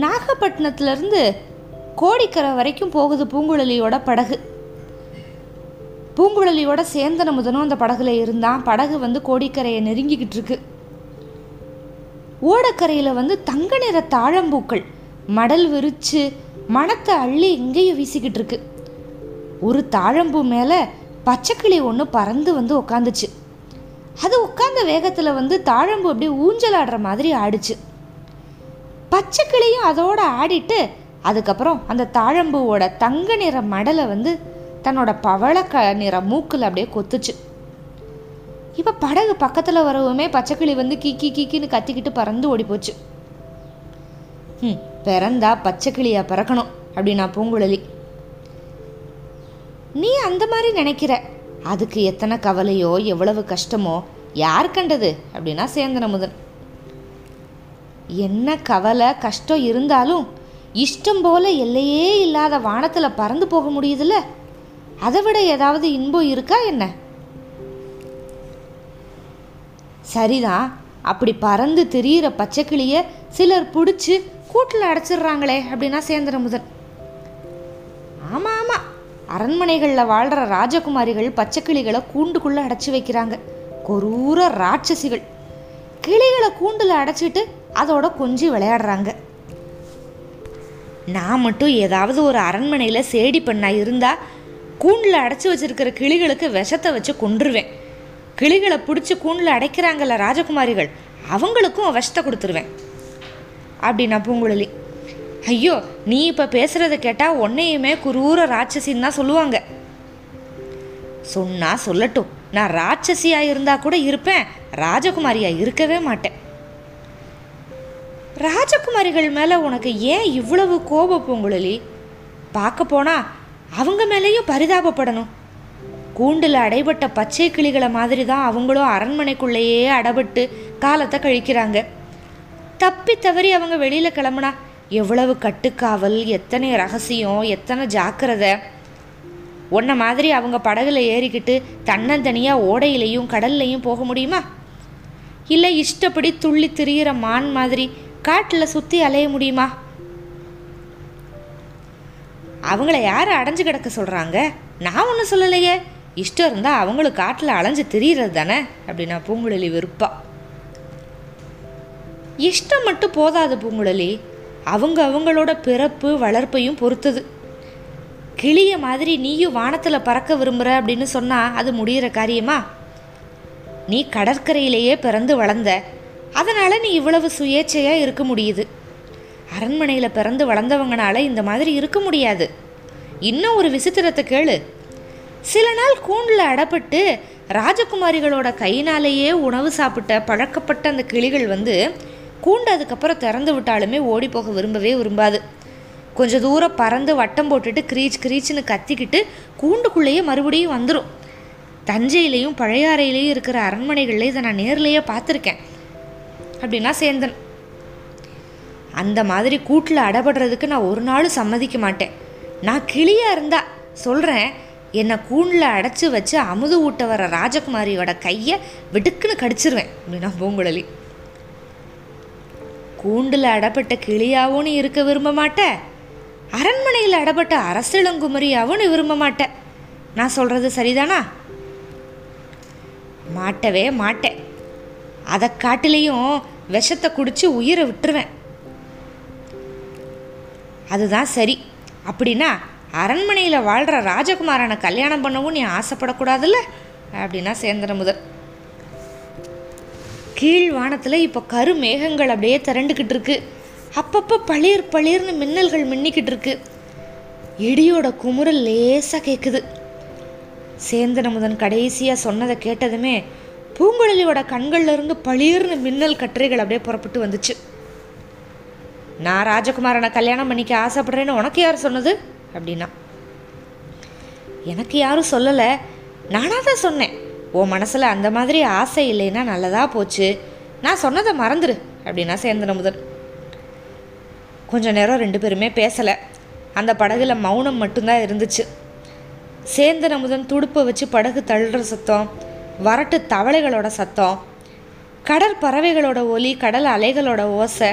நாகப்பட்டினத்துலேருந்து கோடிக்கரை வரைக்கும் போகுது பூங்குழலியோட படகு. பூங்குழலியோட சேந்தன முதனும் அந்த படகுல இருந்தான். படகு வந்து கோடிக்கரையை நெருங்கிக்கிட்டு இருக்கு. ஓடக்கரையில் வந்து தங்க நிற தாழம்பூக்கள். மடல் விரிச்சு மணத்தை அள்ளி இங்கேயும் வீசிக்கிட்டு இருக்கு. ஒரு தாழம்பூ மேலே பச்சைக்கிளி ஒன்று பறந்து வந்து உக்காந்துச்சு. அது உட்காந்த வேகத்தில் வந்து தாழம்பு அப்படியே ஊஞ்சல் ஆடுற மாதிரி ஆடிச்சு. பச்சைக்கிளியும் அதோட ஆடிட்டு அதுக்கப்புறம் அந்த தாழம்பூவோட தங்க நிற மடலை வந்து தன்னோட பவள க நிற மூக்கில் அப்படியே கொத்துச்சு. இப்போ படகு பக்கத்தில் வரவுமே பச்சைக்கிளி வந்து கீக்கி கீக்கின்னு கத்திக்கிட்டு பறந்து ஓடி போச்சு ம் பிறந்தா பச்சைக்கிளியாக பிறக்கணும் அப்படின்னா பூங்குழலி. நீ அந்த மாதிரி நினைக்கிற. அதுக்கு எத்தனை கவலையோ எவ்வளவு கஷ்டமோ யார் கண்டது? அப்படின்னா சேந்தனமுதன் என்ன கவலை கஷ்டம் இருந்தாலும் இஷ்டம் போல எல்லையே இல்லாத வானத்தில் பறந்து போக முடியுதுல்ல? அதை விட ஏதாவது இன்பம் இருக்கா என்ன? சரிதான். அப்படி பறந்து திரியிற பச்சைக்கிளிய சிலர் பிடிச்சி கூட்டில் அடைச்சிடுறாங்களே அப்படின்னா சேந்திரமுதன் ஆமாம் ஆமாம் அரண்மனைகளில் வாழ்கிற ராஜகுமாரிகள் பச்சைக்கிளிகளை கூண்டுக்குள்ளே அடைச்சி வைக்கிறாங்க. கொரூர ராட்சசிகள். கிளிகளை கூண்டில் அடைச்சிட்டு அதோட கொஞ்சி விளையாடுறாங்க. நான் மட்டும் ஏதாவது ஒரு அரண்மனையில் சேடி பண்ணா இருந்தா கூண்டில் அடைச்சி வச்சிருக்கிற கிளிகளுக்கு விஷத்தை வச்சு கொன்றுருவேன். கிளிகளை பிடிச்சி கூண்டில் அடைக்கிறாங்கல்ல ராஜகுமாரிகள் அவங்களுக்கும் விஷத்தை கொடுத்துருவேன். அப்படின்னா பூங்குழலி ஐயோ நீ இப்போ பேசுகிறத கேட்டால் உன்னையுமே குரூர ராட்சசின்னு தான் சொல்லுவாங்க. சொன்னா சொல்லட்டும். நான் ராட்சசியாக இருந்தால் கூட இருப்பேன். ராஜகுமாரியாக இருக்கவே மாட்டேன். ராஜகுமாரிகள் மேலே உனக்கு ஏன் இவ்வளவு கோப பூங்குழலி? பார்க்க போனா அவங்க மேலேயும் பரிதாபப்படணும். கூண்டில் அடைபட்ட பச்சை கிளிகளை மாதிரி தான் அவங்களும் அரண்மனைக்குள்ளேயே அடைபட்டு காலத்தை கழிக்கிறாங்க. தப்பி தவறி அவங்க வெளியில் கிளம்புனா எவ்வளவு கட்டுக்காவல் எத்தனை ரகசியம் எத்தனை ஜாக்கிரதை. உன்ன மாதிரி அவங்க படகுல ஏறிக்கிட்டு தன்னந்தனியாக ஓடையிலையும் கடல்லையும் போக முடியுமா? இல்லை இஷ்டப்படி துள்ளி திரியிற மான் மாதிரி காட்டில் சுற்றி அலைய முடியுமா? அவங்கள யார் அடைஞ்சு கிடக்க சொல்கிறாங்க நான் ஒன்றும் சொல்லலையே. இஷ்டம் இருந்தால் அவங்களும் காட்டில் அலைஞ்சு திரியிறது தானே? அப்படின்னா பூங்குழலி வெறுப்பா. இஷ்டம் மட்டும் போதாது பூங்குழலி. அவங்க அவங்களோட பிறப்பு வளர்ப்பையும் பொறுத்தது. கிளிய மாதிரி நீயும் வானத்தில் பறக்க விரும்புகிற அப்படின்னு சொன்னால் அது முடிகிற காரியமா? நீ கடற்கரையிலேயே பிறந்து வளர்ந்த அதனால் நீ இவ்வளவு சுயேட்சையாக இருக்க முடியுது. அரண்மனையில் பிறந்து வளர்ந்தவங்கனால இந்த மாதிரி இருக்க முடியாது. இன்னும் ஒரு விசித்திரத்தை கேளு. சில நாள் கூண்டில் அடப்பட்டு ராஜகுமாரிகளோட கையினாலேயே உணவு சாப்பிட்ட பழக்கப்பட்ட அந்த கிளிகள் வந்து கூண்டு அதுக்கப்புறம் திறந்து விட்டாலுமே ஓடி போக விரும்பவே விரும்பாது. கொஞ்ச தூரம் பறந்து வட்டம் போட்டுட்டு கிரீச் கிரீச்சின்னு கத்திக்கிட்டு கூண்டுக்குள்ளேயே மறுபடியும் வந்துடும் தஞ்சையிலையும் பழையாறையிலையும் இருக்கிற அரண்மனைகளில் இதை நான் நேர்லேயே பார்த்துருக்கேன். அப்படின்னா சேந்தன். அந்த மாதிரி கூட்டில் அடபடுறதுக்கு நான் ஒரு நாளும் சம்மதிக்க மாட்டேன். நான் கிளியாக இருந்தா சொல்கிறேன் என்னை கூண்டில் அடைச்சி வச்சு அமுது ஊட்ட வர ராஜகுமாரியோட கையை விடுக்குன்னு கடிச்சிருவேன் அப்படின்னா பூங்குழலி. கூண்டில் அடப்பட்ட கிளியாகவும்னு இருக்க விரும்ப மாட்டேன் அரண்மனையில் அடப்பட்ட அரசிளங்குமரியாகவும் நீ விரும்ப மாட்டேன் நான் சொல்கிறது சரிதானா? மாட்டவே மாட்டேன் அதை காட்டிலையும் விஷத்தை குடிச்சு உயிரை விட்டுருவேன். அதுதான் சரி. அப்படின்னா அரண்மனையில் வாழ்கிற ராஜகுமாரனை கல்யாணம் பண்ணவும் நீ ஆசைப்படக்கூடாதுல்ல? அப்படின்னா சேந்திர முதல். கீழ் வானத்தில் இப்போ கருமேகங்கள் அப்படியே திரண்டுக்கிட்டு இருக்கு. அப்பப்போ பளிர் பளிர்னு மின்னல்கள் மின்னிக்கிட்டு இருக்கு. இடியோட குமுறல் லேசாக கேட்குது சேந்தனமுதன் கடைசியாக சொன்னதை கேட்டதுமே பூங்குழலியோட கண்கள்ல இருந்து பளிர்னு மின்னல் கற்றைகள் அப்படியே புறப்பட்டு வந்துச்சு. நான் ராஜகுமாரனை கல்யாணம் பண்ணிக்க ஆசைப்படுறேன்னு உனக்கு யார் சொன்னது? அப்படின்னா. எனக்கு யாரும் சொல்லலை. நானாக தான் சொன்னேன். உன் மனசில் அந்த மாதிரி ஆசை இல்லைன்னா நல்லதா போச்சு. நான் சொன்னதை மறந்துடு அப்படின்னா சேந்தன் அமுதன். கொஞ்ச நேரம் ரெண்டு பேருமே பேசலை. அந்த படகுல மௌனம் மட்டும்தான் இருந்துச்சு. சேந்தன் அமுதன் துடுப்பை வச்சு படகு தள்ளுற சத்தம் வரட்டு தவளைகளோட சத்தம் கடற்பறவைகளோட ஒலி கடல் அலைகளோட ஓசை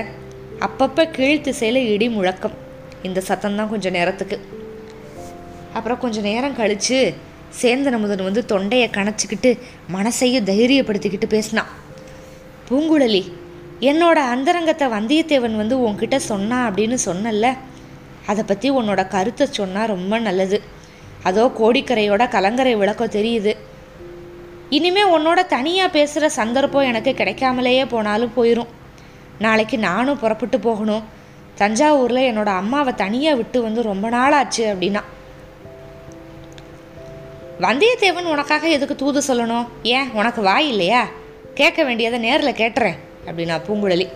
அப்பப்போ கீழ்த்திசையில் இடி முழக்கம். இந்த சத்தம் தான் கொஞ்சம் நேரத்துக்கு. அப்புறம் கொஞ்சம் நேரம் கழித்து சேந்தன் முதன் வந்து தொண்டையை கணச்சிக்கிட்டு மனசையும் தைரியப்படுத்திக்கிட்டு பேசினான். பூங்குழலி என்னோட அந்தரங்கத்தை வந்தியத்தேவன் வந்து உன்கிட்ட சொன்னான் அப்படின்னு சொன்னல அதை பற்றி உன்னோட கருத்தை சொன்னால் ரொம்ப நல்லது. அதோ கோடிக்கரையோட கலங்கரை விளக்கம் தெரியுது. இனிமே உன்னோட தனியாக பேசுகிற சந்தர்ப்பம் எனக்கு கிடைக்காமலேயே போனாலும் போயிடும் நாளைக்கு நானும் புறப்பட்டு போகணும். தஞ்சாவூரில் என்னோட அம்மாவை தனியாக விட்டு வந்து ரொம்ப நாள் ஆச்சு அப்படின்னா. வந்தியத்தேவன் உனக்காக எதுக்கு தூது சொல்லணும்? ஏன்? உனக்கு வாய் இல்லையா? கேட்க வேண்டியதை நேரில் கேட்டுறேன் அப்படின்னா பூங்குழலி.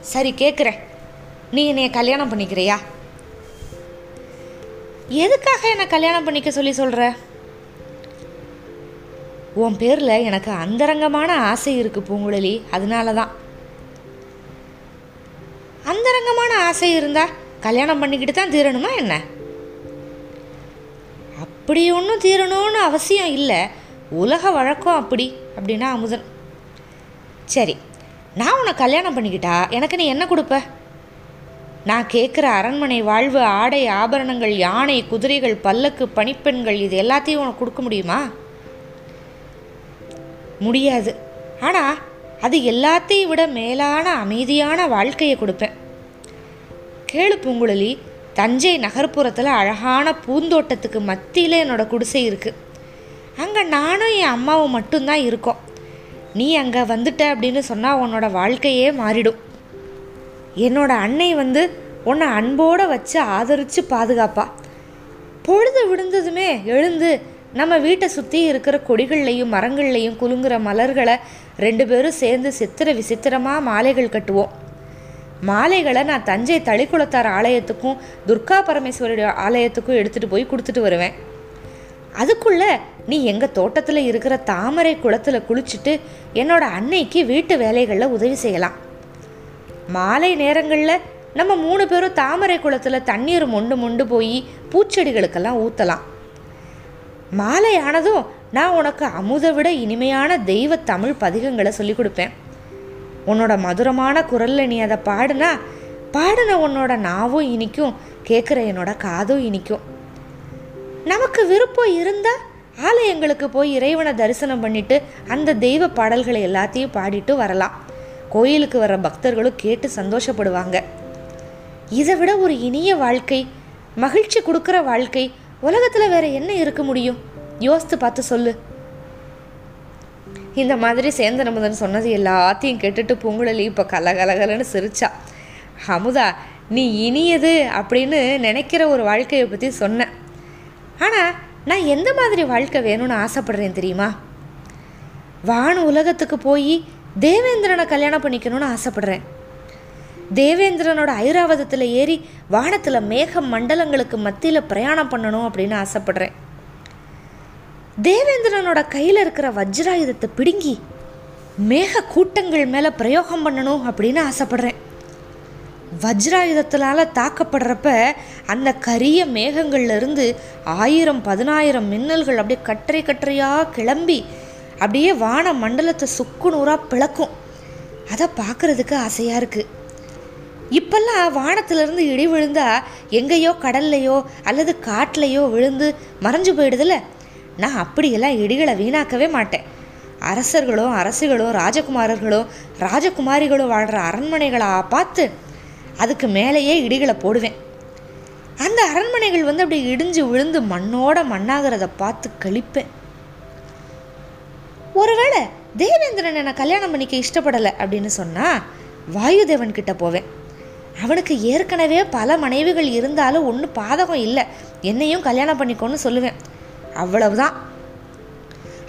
சரி கேட்குறேன் நீ என்னைய கல்யாணம் பண்ணிக்கிறியா? எதுக்காக என்னை கல்யாணம் பண்ணிக்க சொல்லி சொல்கிற உன் பேரில் எனக்கு அந்தரங்கமான ஆசை இருக்குது பூங்குழலி. அதனால தான் அந்தரங்கமான ஆசை இருந்தா கல்யாணம் பண்ணிக்கிட்டு தான் தீரணுமா என்ன? அப்படி ஒன்றும் தீரணும்னு அவசியம் இல்லை. உலக வழக்கம் அப்படி அப்படின்னா அமுதன். சரி நான் உன்னை கல்யாணம் பண்ணிக்கிட்டா எனக்கு நீ என்ன கொடுப்ப? நான் கேட்குற அரண்மனை வாழ்வு ஆடை ஆபரணங்கள் யானை குதிரைகள் பல்லக்கு பனிப்பெண்கள் இது எல்லாத்தையும் உனக்கு கொடுக்க முடியுமா? முடியாது. ஆனால் அது எல்லாத்தையும் விட மேலான அமைதியான வாழ்க்கையை கொடுப்பேன். கேளு பூங்குழலி தஞ்சை நகர்ப்புறத்தில் அழகான பூந்தோட்டத்துக்கு மத்தியில் என்னோட குடிசை இருக்குது அங்கே நானும் என் அம்மாவும் மட்டும்தான் இருக்கோம். நீ அங்கே வந்துட்ட அப்படின்னு சொன்னால் உன்னோட வாழ்க்கையே மாறிடும். என்னோட அன்னை வந்து உன்னை அன்போடு வச்சு ஆதரித்து பாதுகாப்பா. பொழுது விழுந்ததுமே எழுந்து நம்ம வீட்டை சுற்றி இருக்கிற கொடிகள்லையும் மரங்கள்லையும் குலுங்குற மலர்களை ரெண்டு பேரும் சேர்ந்து சித்திர விசித்திரமாக மாலைகள் கட்டுவோம். மாலைகளை நான் தஞ்சை தளிக்குளத்தார் ஆலயத்துக்கும் துர்கா பரமேஸ்வரி ஆலயத்துக்கும் எடுத்துகிட்டு போய் கொடுத்துட்டு வருவேன். அதுக்குள்ள நீ எங்கள் தோட்டத்தில் இருக்கிற தாமரை குளத்தில் குளிச்சுட்டு என்னோட அன்னைக்கு வீட்டு வேலைகளில் உதவி செய்யலாம். மாலை நேரங்களில் நம்ம மூணு பேரும் தாமரை குளத்தில் தண்ணீர் மொண்டு மொண்டு போய் பூச்செடிகளுக்கெல்லாம் ஊற்றலாம் மாலை ஆனதும் நான் உனக்கு அமுதை விட இனிமையான தெய்வ தமிழ் பதிகங்களை சொல்லி கொடுப்பேன். உன்னோட மதுரமான குரலில் நீ அதை பாடுனா பாடின உன்னோட நாவும் இனிக்கும் கேட்குற என்னோட காதும் இனிக்கும். நமக்கு விருப்பம் இருந்தால் ஆலயங்களுக்கு போய் இறைவனை தரிசனம் பண்ணிட்டு அந்த தெய்வ பாடல்களை எல்லாத்தையும் பாடிட்டு வரலாம். கோயிலுக்கு வர பக்தர்களும் கேட்டு சந்தோஷப்படுவாங்க. இதை விட ஒரு இனிய வாழ்க்கை மகிழ்ச்சி கொடுக்குற வாழ்க்கை உலகத்தில் வேற என்ன இருக்க முடியும்? யோசித்து பார்த்து சொல்லு. இந்த மாதிரி சேந்தன் அமுதன் சொன்னது எல்லாத்தையும் கேட்டுட்டு பொங்குழலி இப்போ கலகலகலன்னு சிரிச்சா. அமுதா நீ இனியது அப்படின்னு நினைக்கிற ஒரு வாழ்க்கையை பற்றி சொன்னேன் ஆனால் நான் எந்த மாதிரி வாழ்க்கை வேணும்னு ஆசைப்படுறேன் தெரியுமா? வான உலகத்துக்கு போய் தேவேந்திரனை கல்யாணம் பண்ணிக்கணும்னு ஆசைப்படுறேன். தேவேந்திரனோட ஐராவதத்தில் ஏறி வானத்தில் மேக மண்டலங்களுக்கு மத்தியில் பிரயாணம் பண்ணணும் அப்படின்னு ஆசைப்படுறேன். தேவேந்திரனோட கையில் இருக்கிற வஜ்ராயுதத்தை பிடுங்கி மேக கூட்டங்கள் மேலே பிரயோகம் பண்ணணும் அப்படின்னு ஆசைப்படுறேன். வஜ்ராயுதத்தினால தாக்கப்படுறப்ப அந்த கரிய மேகங்கள்லேருந்து ஆயிரம் பதினாயிரம் மின்னல்கள் அப்படியே கற்றை கற்றையாக கிளம்பி அப்படியே வான மண்டலத்தை சுக்கு நூறாக பிளக்கும். அதை பார்க்குறதுக்கு ஆசையாக இருக்குது இப்பெல்லாம் வானத்திலிருந்து இடி விழுந்தா எங்கேயோ கடல்லையோ அல்லது காட்டிலையோ விழுந்து மறைஞ்சு போயிடுதுல நான் அப்படியெல்லாம் இடிகளை வீணாக்கவே மாட்டேன். அரசர்களும் அரசிகளோ ராஜகுமாரர்களோ ராஜகுமாரிகளும் வாழ்கிற அரண்மனைகளாக பார்த்து அதுக்கு மேலேயே இடிகளை போடுவேன். அந்த அரண்மனைகள் வந்து அப்படி இடிஞ்சு விழுந்து மண்ணோட மண்ணாகிறத பார்த்து கழிப்பேன். ஒருவேளை தேவேந்திரன் என்னை கல்யாணம் பண்ணிக்க இஷ்டப்படலை அப்படின்னு சொன்னால் வாயுதேவன் கிட்ட போவேன். அவனுக்கு ஏற்கனவே பல மனைவிகள் இருந்தாலும் ஒன்றும் பாதகம் இல்லை. என்னையும் கல்யாணம் பண்ணிக்கோன்னு சொல்லுவேன். அவ்வளவுதான்.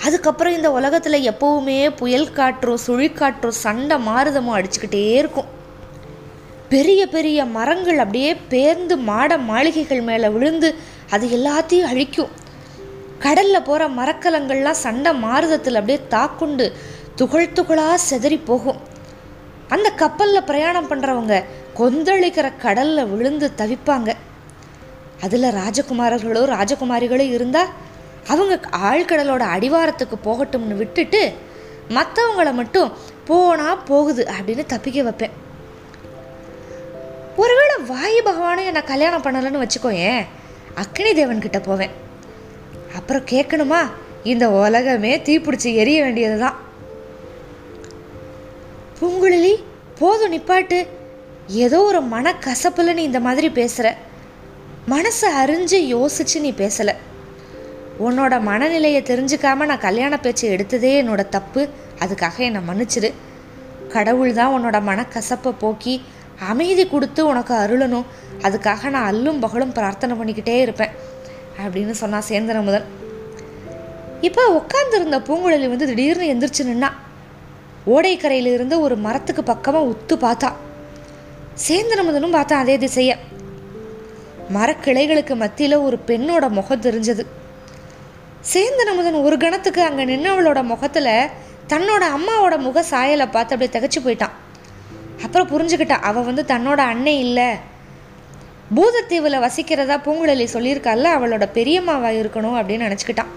அதுக்கப்புறம் இந்த உலகத்தில் எப்போவுமே புயல் காற்றோ சுழிக்காற்றும் சண்டை மாறுதமும் அடிச்சுக்கிட்டே இருக்கும். பெரிய பெரிய மரங்கள் அப்படியே பேர்ந்து மாட மாளிகைகள் மேலே விழுந்து அது எல்லாத்தையும் அழிக்கும். கடலில் போகிற மரக்கலங்கள்லாம் சண்டை மாறுதத்தில் அப்படியே தாக்குண்டு துகள் துகளாக செதறி போகும். அந்த கப்பலில் பிரயாணம் பண்ணுறவங்க கொந்தளிக்கிற கடலில் விழுந்து தவிப்பாங்க. அதில் ராஜகுமாரர்களோ ராஜகுமாரிகளோ இருந்தால் அவங்க ஆழ்கடலோட அடிவாரத்துக்கு போகட்டும்னு விட்டுட்டு மற்றவங்கள மட்டும் போனா போகுது அப்படின்னு தப்பிக்க வைப்பேன். ஒருவேளை வாயு பகவானை என்னை கல்யாணம் பண்ணலைன்னு வச்சுக்கோயேன் அக்னி தேவன் கிட்ட போவேன். அப்புறம் கேட்கணுமா? இந்த உலகமே தீப்பிடிச்சி எரிய வேண்டியது தான் பூங்குழலி போதும் நிப்பாட்டு. ஏதோ ஒரு மனக்கசப்பில் நீ இந்த மாதிரி பேசுகிற மனசை அறிஞ்சு யோசிச்சு நீ பேசலை. உன்னோட மனநிலையை தெரிஞ்சுக்காம நான் கல்யாண பேச்சு எடுத்ததே என்னோட தப்பு. அதுக்காக என்னை மன்னிச்சிடு கடவுள் தான் உன்னோட மனக்கசப்பை போக்கி அமைதி கொடுத்து உனக்கு அருளணும். அதுக்காக நான் அல்லும் பகலும் பிரார்த்தனை பண்ணிக்கிட்டே இருப்பேன் அப்படின்னு சொன்னா சேந்தன முதன் இப்போ உட்காந்துருந்த பூங்குழலி வந்து திடீர்னு எந்திரிச்சு நின்னா. ஓடைக்கரையிலிருந்து ஒரு மரத்துக்கு பக்கமாக உத்து பார்த்தா. சேந்திரமுதனும் பார்த்தான் அதே திசையை. மரக்கிளைகளுக்கு மத்தியில் ஒரு பெண்ணோட முகம் தெரிஞ்சது. சேந்தனமுதன் ஒரு கணத்துக்கு அங்கே நின்னவளோட முகத்தில் தன்னோட அம்மாவோட முக சாயலை பார்த்து அப்படியே தகச்சு போயிட்டான். அப்புறம் புரிஞ்சுக்கிட்டான் அவள் வந்து தன்னோட அன்னை இல்லை. பூதத்தீவில் வசிக்கிறதா பூங்குழலி சொல்லியிருக்கால அவளோட பெரியம்மாவாக இருக்கணும் அப்படின்னு நினச்சிக்கிட்டான்.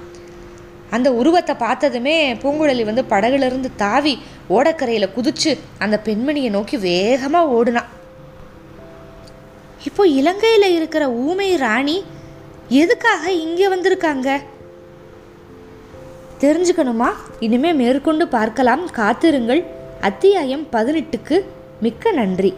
அந்த உருவத்தை பார்த்ததுமே பூங்குழலி வந்து படகுலேருந்து தாவி ஓடக்கரையில் குதிச்சு அந்த பெண்மணியை நோக்கி வேகமாக ஓடுனான் இப்போ இலங்கையில் இருக்கிற ஊமை ராணி எதுக்காக இங்கே வந்திருக்காங்க? தெரிஞ்சுக்கணுமா? இனிமே மேற்கொண்டு பார்க்கலாம். காத்திருங்கள். அத்தியாயம் பதினெட்டுக்கு மிக்க நன்றி.